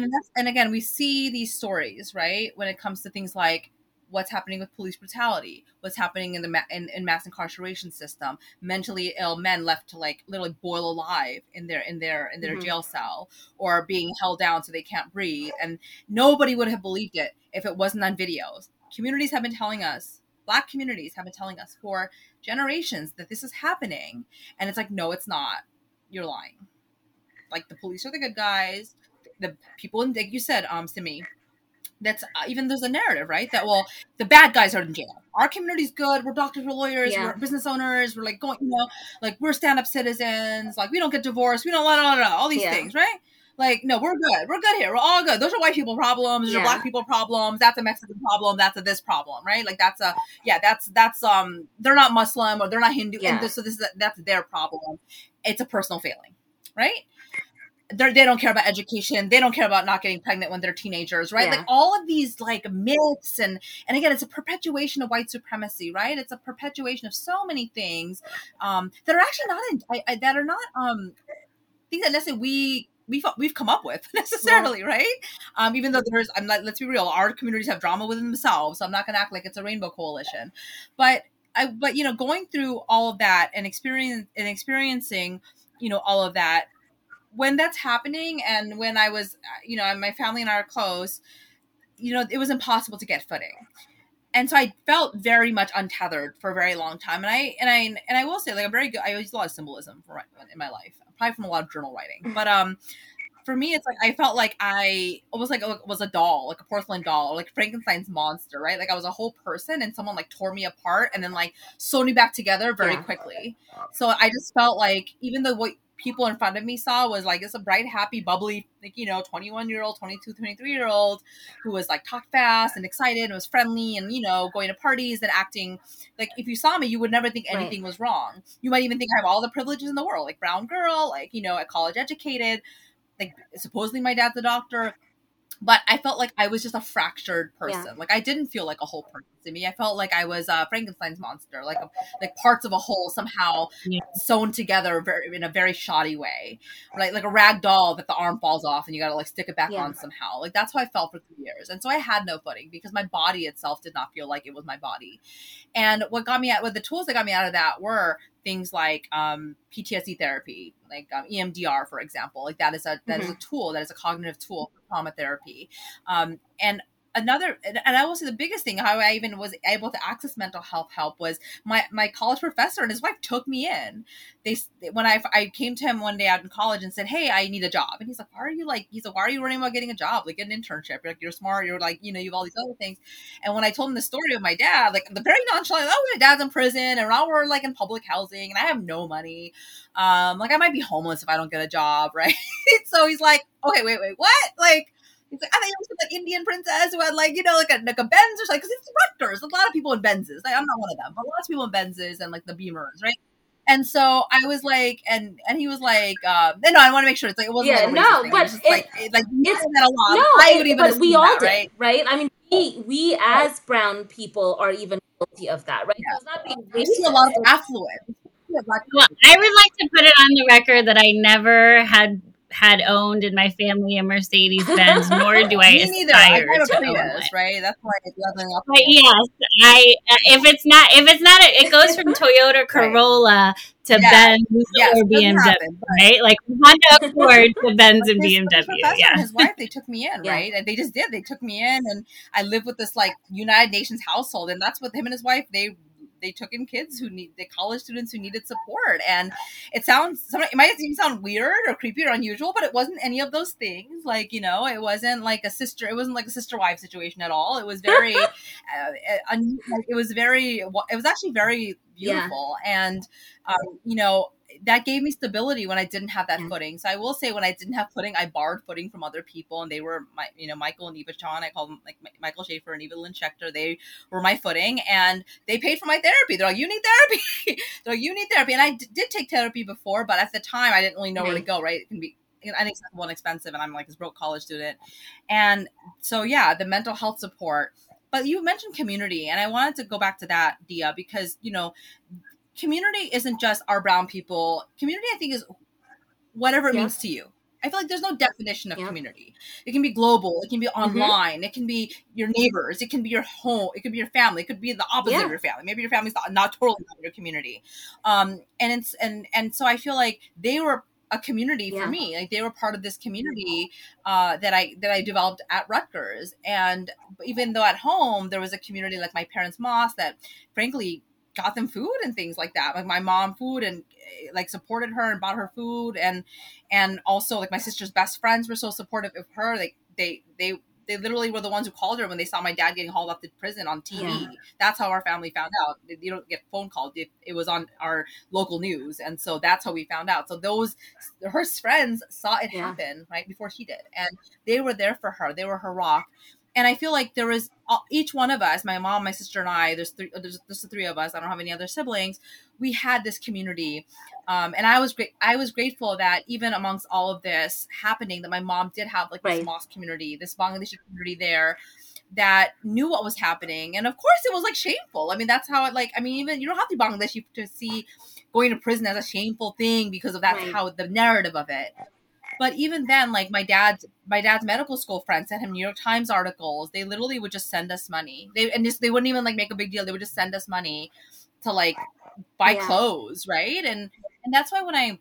S2: And that's, and again we see these stories right when it comes to things like what's happening with police brutality what's happening in the ma- in, in mass incarceration system mentally ill men left to like literally boil alive in their in their in their mm-hmm. jail cell or being held down so they can't breathe. And nobody would have believed it if it wasn't on videos. Communities have been telling us black communities have been telling us for generations that this is happening. And it's like no it's not. You're lying. Like the police are the good guys the people in like you said um to me that's uh, even there's a narrative right? That well the bad guys are in jail. Our community's good. We're doctors we're lawyers yeah. we're business owners. We're like going you know like we're stand-up citizens. Like we don't get divorced. We don't let all these yeah. things right? Like no we're good. We're good here. We're all good. Those are white people problems. Those yeah. are black people problems. That's a mexican problem. That's a this problem right? Like that's a yeah that's that's um they're not muslim or they're not hindu. Yeah. and this, so this is that's their problem. It's a personal failing right they don't care about education they don't care about not getting pregnant when they're teenagers right yeah. like all of these like myths and and again it's a perpetuation of white supremacy right it's a perpetuation of so many things um that are actually not in I, I, that are not um things that necessarily we we've we've come up with necessarily, yeah. right? Um, even though there's, I'm not. Let's be real. Our communities have drama within themselves, so I'm not going to act like it's a rainbow coalition. But I, but you know, going through all of that and experience and experiencing, you know, all of that, when that's happening and when I was, you know, my family and I are close, you know, it was impossible to get footing. And so I felt very much untethered for a very long time. And I and I and I will say, like, I'm very good. I use a lot of symbolism for, in my life, probably from a lot of journal writing. But um, for me, it's like I felt like I almost like a, was a doll, like a porcelain doll, like Frankenstein's monster, right? Like I was a whole person, and someone like tore me apart and then like sewed me back together very
S1: Yeah.
S2: quickly. So I just felt like even though what people in front of me saw was like it's a bright, happy, bubbly, like you know, twenty one year old, 22, 23 year old who was like talked fast and excited and was friendly and you know going to parties and acting like if you saw me, you would never think
S1: Right.
S2: anything was wrong. You might even think I have all the privileges in the world, like brown girl, like you know, a college educated like supposedly my dad's a doctor but i felt like i was just a fractured person. Like i didn't feel like a whole person to me. I felt like i was uh, frankenstein's monster like a, like parts of a whole somehow
S3: Yeah.
S2: sewn together very, in a very shoddy way. Right like a rag doll that the arm falls off and you gotta like stick it back
S1: Yeah.
S2: on somehow. Like that's how i felt for three years. And so i had no footing because my body itself did not feel like it was my body. And what got me out what the tools that got me out of that were things like um, PTSD therapy, like um, EMDR, for example. Like that is a that is a tool that is a cognitive tool for trauma therapy. Um, and another, and I will say the biggest thing how I even was able to access mental health help was my my college professor and his wife took me in. They when I I came to him one day out in college and said, "Hey, I need a job," and he's like, "Why are you like?" He's like, "Why are you worrying about getting a job? Like get an internship. You're like you're smart. You're like you know you have all these other things." And when I told him the story of my dad, like the very nonchalant, oh, my dad's in prison, and now we're like in public housing, and I have no money. Um, like I might be homeless if I don't get a job, right? so he's like, okay, wait, wait, what? Like, he's like, I think it was like Indian princess who had like you know like a like a Benz or something because it's Rutgers. A lot of people in Benzes. Like, I'm not one of them, but lots of people in Benzes and like the Beamers, right? And so I was like, and and he was like, uh, no, I want to make sure it's like it wasn't
S1: Yeah,
S2: like a
S1: no,
S2: thing.
S1: But
S2: was just
S1: it-
S2: like it, like you
S1: it's-
S2: that a lot.
S1: no,
S2: I
S1: it-
S2: would even
S1: but we all
S2: that,
S1: did,
S2: right?
S1: right? I mean, we we as brown people are even guilty of that, right? So it's not being
S2: I see a lot of
S1: racist.
S2: affluence.
S3: Well, I would like to put it on the record that I never had had owned in my family a Mercedes Benz, nor do I.
S2: I
S3: aspire
S2: drive
S3: to own one.
S2: Right? That's why it's nothing else.
S3: But yes, I if it's not if it's not a, it goes from Toyota Corolla to
S2: Yeah.
S3: Benz
S2: Yes,
S3: or BMW,
S2: happen,
S3: right? Like Honda Accord to Benz and BMW. Yeah.
S2: his wife, they took me in,
S1: Yeah.
S2: right? And they just did. They took me in, and I live with this like United Nations household, and that's what him and his wife they they took in kids who need the college students who needed support. And it sounds it might even sound weird or creepy or unusual, but it wasn't any of those things. Like you know, it wasn't like a sister. It wasn't like a sister wife situation at all. It was very, uh, it was very. It was actually very
S1: Yeah.
S2: beautiful, and um, you know that gave me stability when I didn't have that
S1: Yeah.
S2: footing. So I will say, when I didn't have footing, I borrowed footing from other people, and they were my, you know, Michael and Eva Chan. I call them like Mi- Michael Schaefer and Eva Lynn Schechter. They were my footing, and they paid for my therapy. They're like, "You need therapy." They're like, "You need therapy," and I d- did take therapy before, but at the time, I didn't really know where to go. Right? It can be inaccessible and expensive, and I'm like this broke college student, and so yeah, the mental health support. But you mentioned community, and I wanted to go back to that, Dia, because you know community isn't just our brown people. Community, I think, is whatever it
S1: Yeah.
S2: means to you. I feel like there's no definition of
S1: Yeah.
S2: community. It can be global. It can be online. It can be your neighbors. It can be your home. It could be your family. It could be the opposite
S1: Yeah.
S2: of your family. Maybe your family's not, not totally not your community. Um, and it's and and so I feel like they were a community for me. Like they were part of this community uh, that I that I developed at Rutgers. And even though at home there was a community like my parents' mosque that, frankly, got them food and things like that. Like my mom food and eh, like supported her and bought her food and and also like my sister's best friends were so supportive of her. Like they they they literally were the ones who called her when they saw my dad getting hauled off to prison on TV.
S1: Yeah.
S2: That's how our family found out. You don't get phone calls. It, it was on our local news, and so that's how we found out. So those her friends saw it
S1: Yeah.
S2: happen right before she did, and they were there for her. They were her rock. And I feel like there was uh, each one of us, my mom, my sister, and I. There's three. There's just the three of us. I don't have any other siblings. We had this community, um, and I was great. I was grateful that even amongst all of this happening, that my mom did have like this
S1: Right.
S2: mosque community, this Bangladeshi community there that knew what was happening. And of course, it was like shameful. I mean, that's how it like. I mean, even you don't have to be Bangladeshi to see going to prison as a shameful thing because of that's
S1: Right.
S2: how the narrative of it. But even then, like my dad's my dad's medical school friends sent him New York Times articles. They literally would just send us money. They and just they wouldn't even like make a big deal. They would just send us money to like buy
S1: Yeah.
S2: clothes, right? And and that's why when I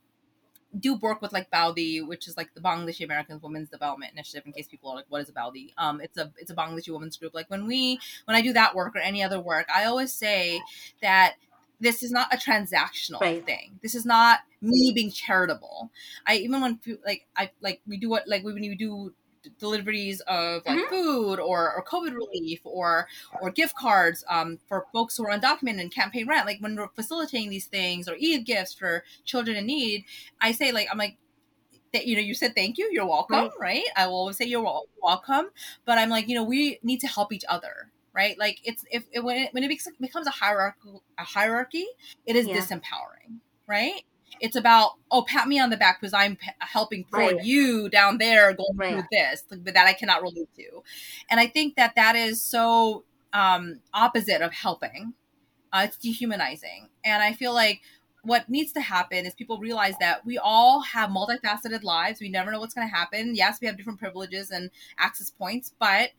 S2: do work with like BAWDI, which is like the Bangladeshi American Women's Development Initiative. In case people are like, "What is a BAWDI?" Um, it's a it's a Bangladeshi women's group. Like when we when I do that work or any other work, I always say that this is not a transactional
S1: Right.
S2: thing. This is not me being charitable. I even when like I like we do what like when you do deliveries of like
S1: Mhm.
S2: food or or COVID relief or or gift cards um for folks who are undocumented and can't pay rent. Like when we're facilitating these things or e gifts for children in need, I say like I'm like that you know you said thank you you're welcome right, i will always say you're welcome but i'm like you know we need to help each other right like it's if it, when it, when it becomes- a hierarchy a hierarchy it is
S1: Yeah.
S2: disempowering right it's about oh pat me on the back because i'm p- helping for
S1: Right.
S2: you down there going
S1: Right.
S2: through this but that i cannot relate to and i think that that is so um opposite of helping uh, it's dehumanizing and i feel like what needs to happen is people realize that we all have multifaceted lives. We never know what's going to happen. Yes, we have different privileges and access points, but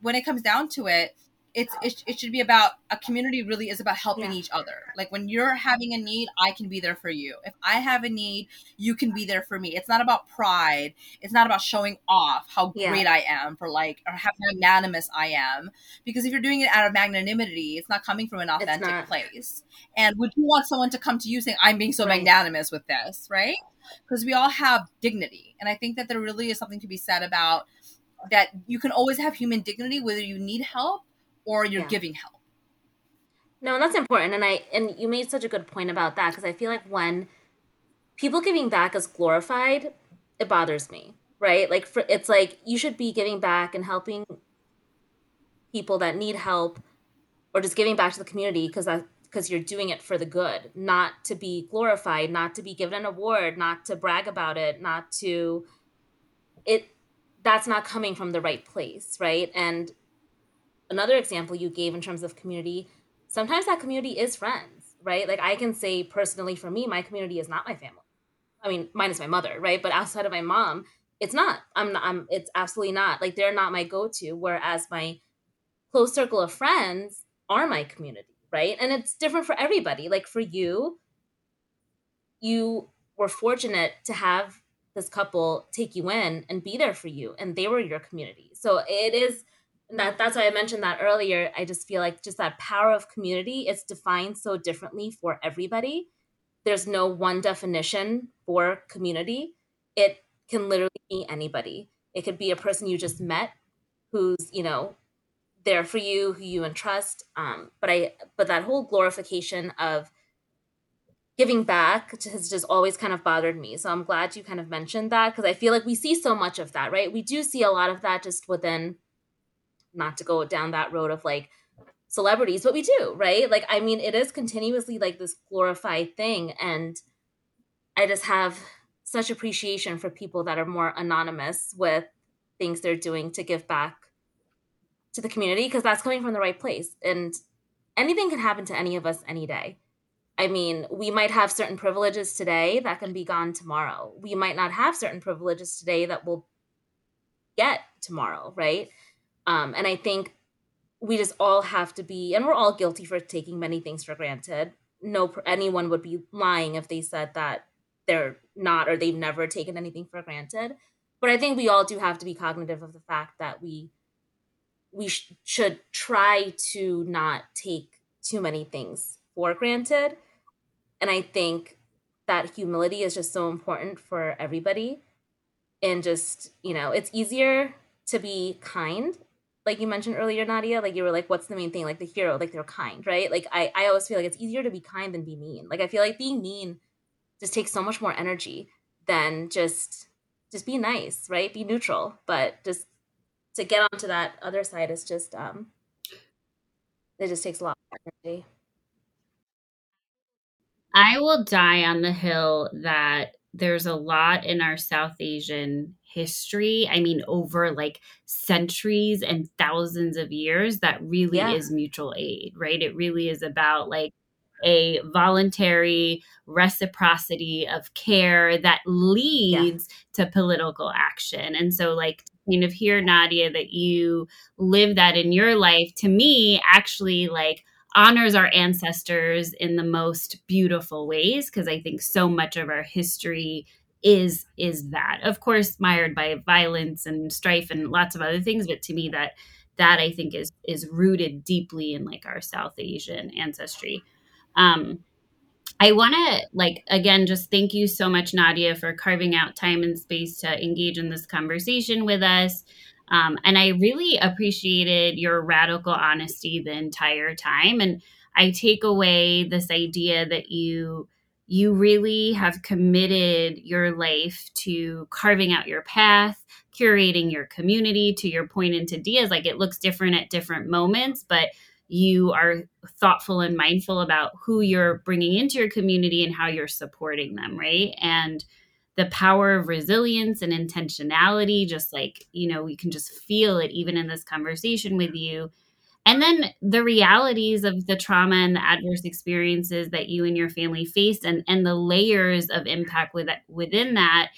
S2: when it comes down to it, it's it, it should be about a community really is about helping
S1: Yeah.
S2: each other. Like when you're having a need, I can be there for you. If I have a need, you can be there for me. It's not about pride. It's not about showing off how
S1: Yeah.
S2: great I am for like or how magnanimous I am. Because if you're doing it out of magnanimity, it's not coming from an authentic place. And would you want someone to come to you saying, I'm being so
S1: Right.
S2: magnanimous with this, right? Because we all have dignity. And I think that there really is something to be said about that you can always have human dignity whether you need help or you're
S1: Yeah.
S2: giving help.
S1: No, and that's important. And I and you made such a good point about that because I feel like when people giving back is glorified, it bothers me, right? Like for it's like you should be giving back and helping people that need help or just giving back to the community because that because you're doing it for the good, not to be glorified, not to be given an award, not to brag about it, not to it that's not coming from the right place, right? And another example you gave in terms of community, sometimes that community is friends, right? Like I can say personally for me, my community is not my family. I mean, minus my mother, right? But outside of my mom, it's not. I'm not, I'm it's absolutely not. Like they're not my go-to whereas my close circle of friends are my community, right? And it's different for everybody. Like for you, you were fortunate to have this couple take you in and be there for you and they were your community. So it is that that's why I mentioned that earlier. I just feel like just that power of community is defined so differently for everybody. There's no one definition for community. It can literally be anybody. It could be a person you just met who's, you know, there for you, who you entrust. Um, but I but that whole glorification of giving back has just always kind of bothered me. So I'm glad you kind of mentioned that because I feel like we see so much of that, right? We do see a lot of that just within not to go down that road of like celebrities, but we do, right? Like, I mean, it is continuously like this glorified thing. And I just have such appreciation for people that are more anonymous with things they're doing to give back to the community because that's coming from the right place. And anything can happen to any of us any day. I mean, we might have certain privileges today that can be gone tomorrow. We might not have certain privileges today that we'll get tomorrow, right? Um, and I think we just all have to be, and we're all guilty for taking many things for granted. No, anyone would be lying if they said that they're not or they've never taken anything for granted. But I think we all do have to be cognitive of the fact that we we sh- should try to not take too many things for granted. And I think that humility is just so important for everybody. And just, you know, it's easier to be kind. Like you mentioned earlier, Nadia, like you were like, what's the main thing? Like the hero, like they're kind, right? Like I, I always feel like it's easier to be kind than be mean. Like I feel like being mean just takes so much more energy than just just be nice, right? Be neutral. But just to get onto that other side is just um it just takes a lot of energy.
S3: I will die on the hill that there's a lot in our South Asian history. I mean, over like centuries and thousands of years, that really
S1: Yeah.
S3: is mutual aid, right? It really is about like a voluntary reciprocity of care that leads to political action. And so, like, kind of hear, Nadia, that you live that in your life, to me, actually, like, honors our ancestors in the most beautiful ways because i think so much of our history is is that of course mired by violence and strife and lots of other things but to me that that i think is is rooted deeply in like our south asian ancestry Um, I want to, like, again, just thank you so much, Nadia, for carving out time and space to engage in this conversation with us. Um, and I really appreciated your radical honesty the entire time. And I take away this idea that you you really have committed your life to carving out your path, curating your community. To your point into Dia's, like it looks different at different moments, but you are thoughtful and mindful about who you're bringing into your community and how you're supporting them, right? And the power of resilience and intentionality, just like, you know, we can just feel it even in this conversation with you. And then the realities of the trauma and the adverse experiences that you and your family faced and, and the layers of impact with, within that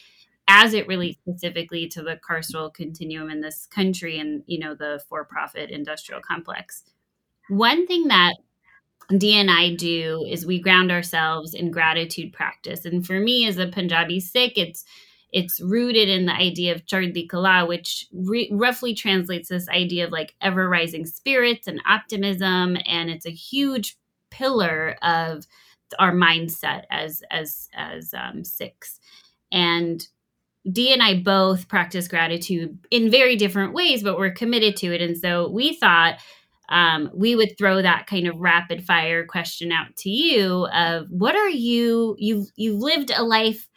S3: as it relates specifically to the carceral continuum in this country and, you know, the for-profit industrial complex. One thing that Dia and I do is we ground ourselves in gratitude practice. And for me, as a Punjabi Sikh, it's it's rooted in the idea of Chardi Kala, which re- roughly translates this idea of like ever rising spirits and optimism, and it's a huge pillar of our mindset as as as um, Sikhs. And Dee and I both practice gratitude in very different ways, but we're committed to it. And so we thought um, we would throw that kind of rapid fire question out to you of what are you you've you've lived a life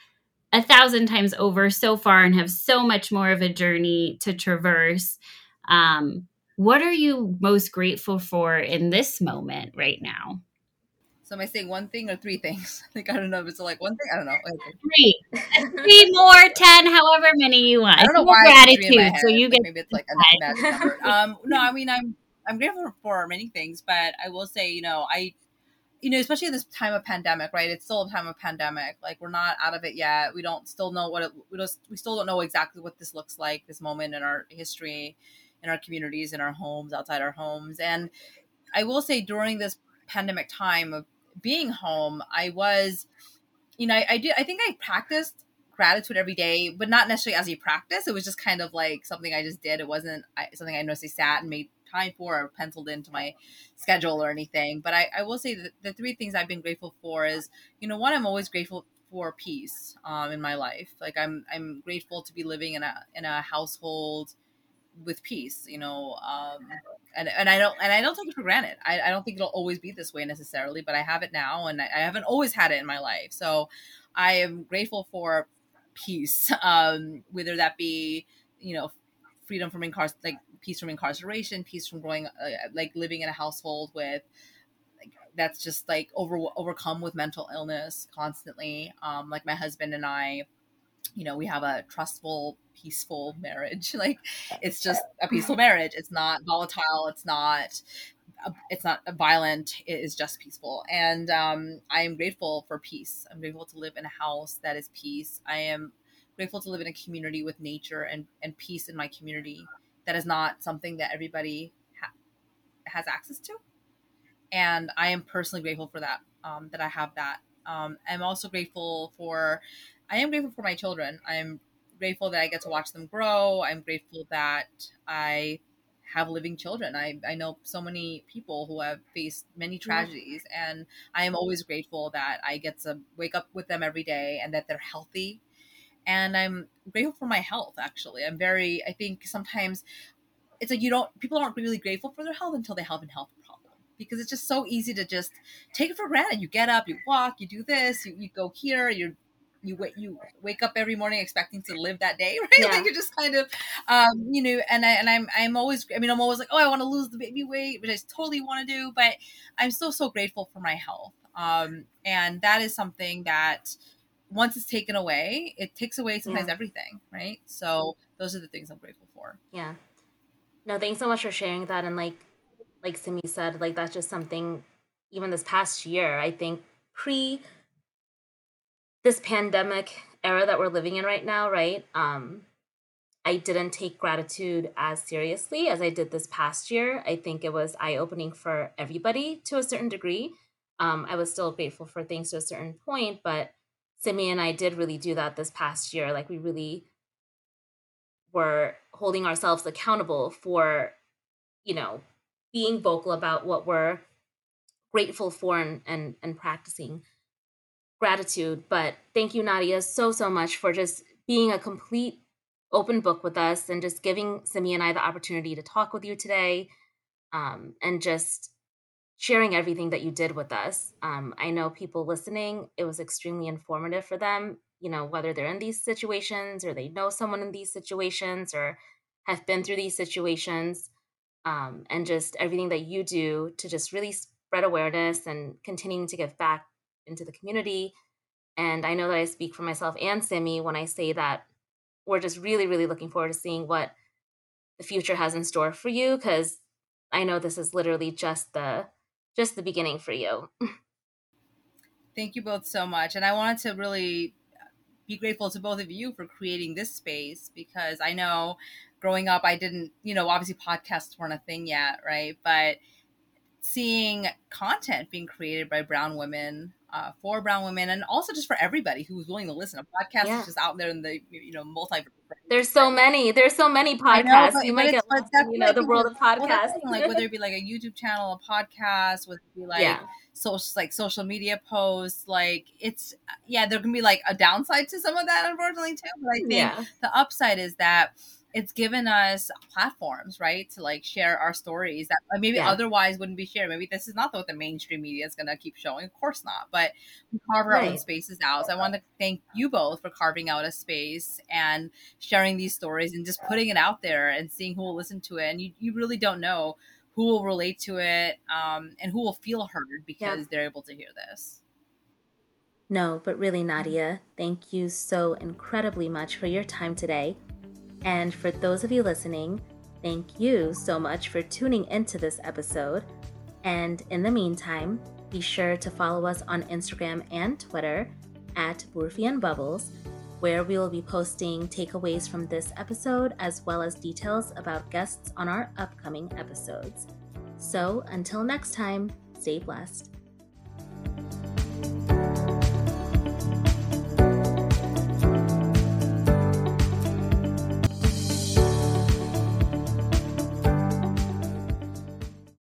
S3: a thousand times over so far and have so much more of a journey to traverse um, what are you most grateful for in this moment right now
S2: so am I saying one thing or three things? Like I don't know if it's like one thing. I don't know.
S3: Three, three more, ten, however many you want.
S2: I don't know why gratitude. So you get maybe it's like a number. Um, no, I mean I'm I'm grateful for many things, but I will say, you know, I, you know, especially in this time of pandemic, right? It's still a time of pandemic. Like we're not out of it yet. We don't still know what it, we just we still don't know exactly what this looks like, this moment in our history, in our communities, in our homes, outside our homes. And I will say during this pandemic time of being home, I was, you know, I, I did I think I practiced gratitude every day, but not necessarily as a practice. It was just kind of like something I just did. It wasn't I, something I necessarily sat and made time for or penciled into my schedule or anything. But I, I will say that the three things I've been grateful for is, you know, one, I'm always grateful for peace um, in my life. Like I'm, I'm grateful to be living in a in a household with peace. You know, um, and and I don't and I don't take it for granted. I, I don't think it'll always be this way necessarily, but I have it now, and I, I haven't always had it in my life. So I am grateful for peace, um, whether that be you know freedom from incarceration, like peace from incarceration, peace from growing, uh, like living in a household with like that's just like over overcome with mental illness constantly. Um, like my husband and I, you know, we have a trustful, peaceful marriage. Like it's just a peaceful marriage. It's not volatile. It's not. It's not violent. It is just peaceful, and um, I am grateful for peace. I'm grateful to live in a house that is peace. I am grateful to live in a community with nature and, and peace in my community that is not something that everybody ha- has access to. And I am personally grateful for that, um, that I have that. Um, I'm also grateful for, I am grateful for my children. I'm grateful that I get to watch them grow. I'm grateful that I have living children. I, I know so many people who have faced many tragedies, and I am always grateful that I get to wake up with them every day and that they're healthy and I'm grateful for my health. Actually, I'm very. I think sometimes it's like you don't. People aren't really grateful for their health until they have a health problem because it's just so easy to just take it for granted. You get up, you walk, you do this, you, you go here, you you wake you wake up every morning expecting to live that day, right? Yeah. Like you just kind of, um, you know. And I and I'm I'm always. I mean, I'm always like, oh, I want to lose the baby weight, which I totally want to do, but I'm still so grateful for my health. Um, and that is something that once it's taken away, it takes away sometimes yeah. everything, right? So those are the things I'm grateful for.
S1: Yeah. No, thanks so much for sharing that. And like, like Simi said, like that's just something. Even this past year, I think pre this pandemic era that we're living in right now, right? Um, I didn't take gratitude as seriously as I did this past year. I think it was eye opening for everybody to a certain degree. Um, I was still grateful for things to a certain point, but Simi and I did really do that this past year. Like we really were holding ourselves accountable for, you know, being vocal about what we're grateful for and, and, and practicing gratitude. But thank you, Nadia, so, so much for just being a complete open book with us and just giving Simi and I the opportunity to talk with you today um, and just sharing everything that you did with us. Um, I know people listening, it was extremely informative for them, you know, whether they're in these situations or they know someone in these situations or have been through these situations. Um, and just everything that you do to just really spread awareness and continuing to give back into the community. And I know that I speak for myself and Simi when I say that we're just really, really looking forward to seeing what the future has in store for you because I know this is literally just the just the beginning for you.
S2: Thank you both so much. And I wanted to really be grateful to both of you for creating this space because I know growing up I didn't, you know, obviously podcasts weren't a thing yet, right? But seeing content being created by brown women uh, for brown women and also just for everybody who's willing to listen. A podcast yeah. is just out there in the you know multi.
S1: There's so many. There's so many podcasts. Know, but, you might get lost you know the world of podcasts.
S2: Like whether it be like a YouTube channel, a podcast, whether it be like yeah. social like social media posts. Like it's yeah, there can be like a downside to some of that, unfortunately too. But I think yeah. the upside is that it's given us platforms, right, to like share our stories that maybe yeah. otherwise wouldn't be shared. Maybe this is not what the mainstream media is going to keep showing. Of course not. But we carve our right. own spaces out. So I want to thank you both for carving out a space and sharing these stories and just putting it out there and seeing who will listen to it. And you, you really don't know who will relate to it um, and who will feel heard because yeah. they're able to hear this.
S1: No, but really, Nadia, thank you so incredibly much for your time today. And for those of you listening, thank you so much for tuning into this episode. And in the meantime, be sure to follow us on Instagram and Twitter at Burfian Bubbles, where we will be posting takeaways from this episode as well as details about guests on our upcoming episodes. So until next time, stay blessed.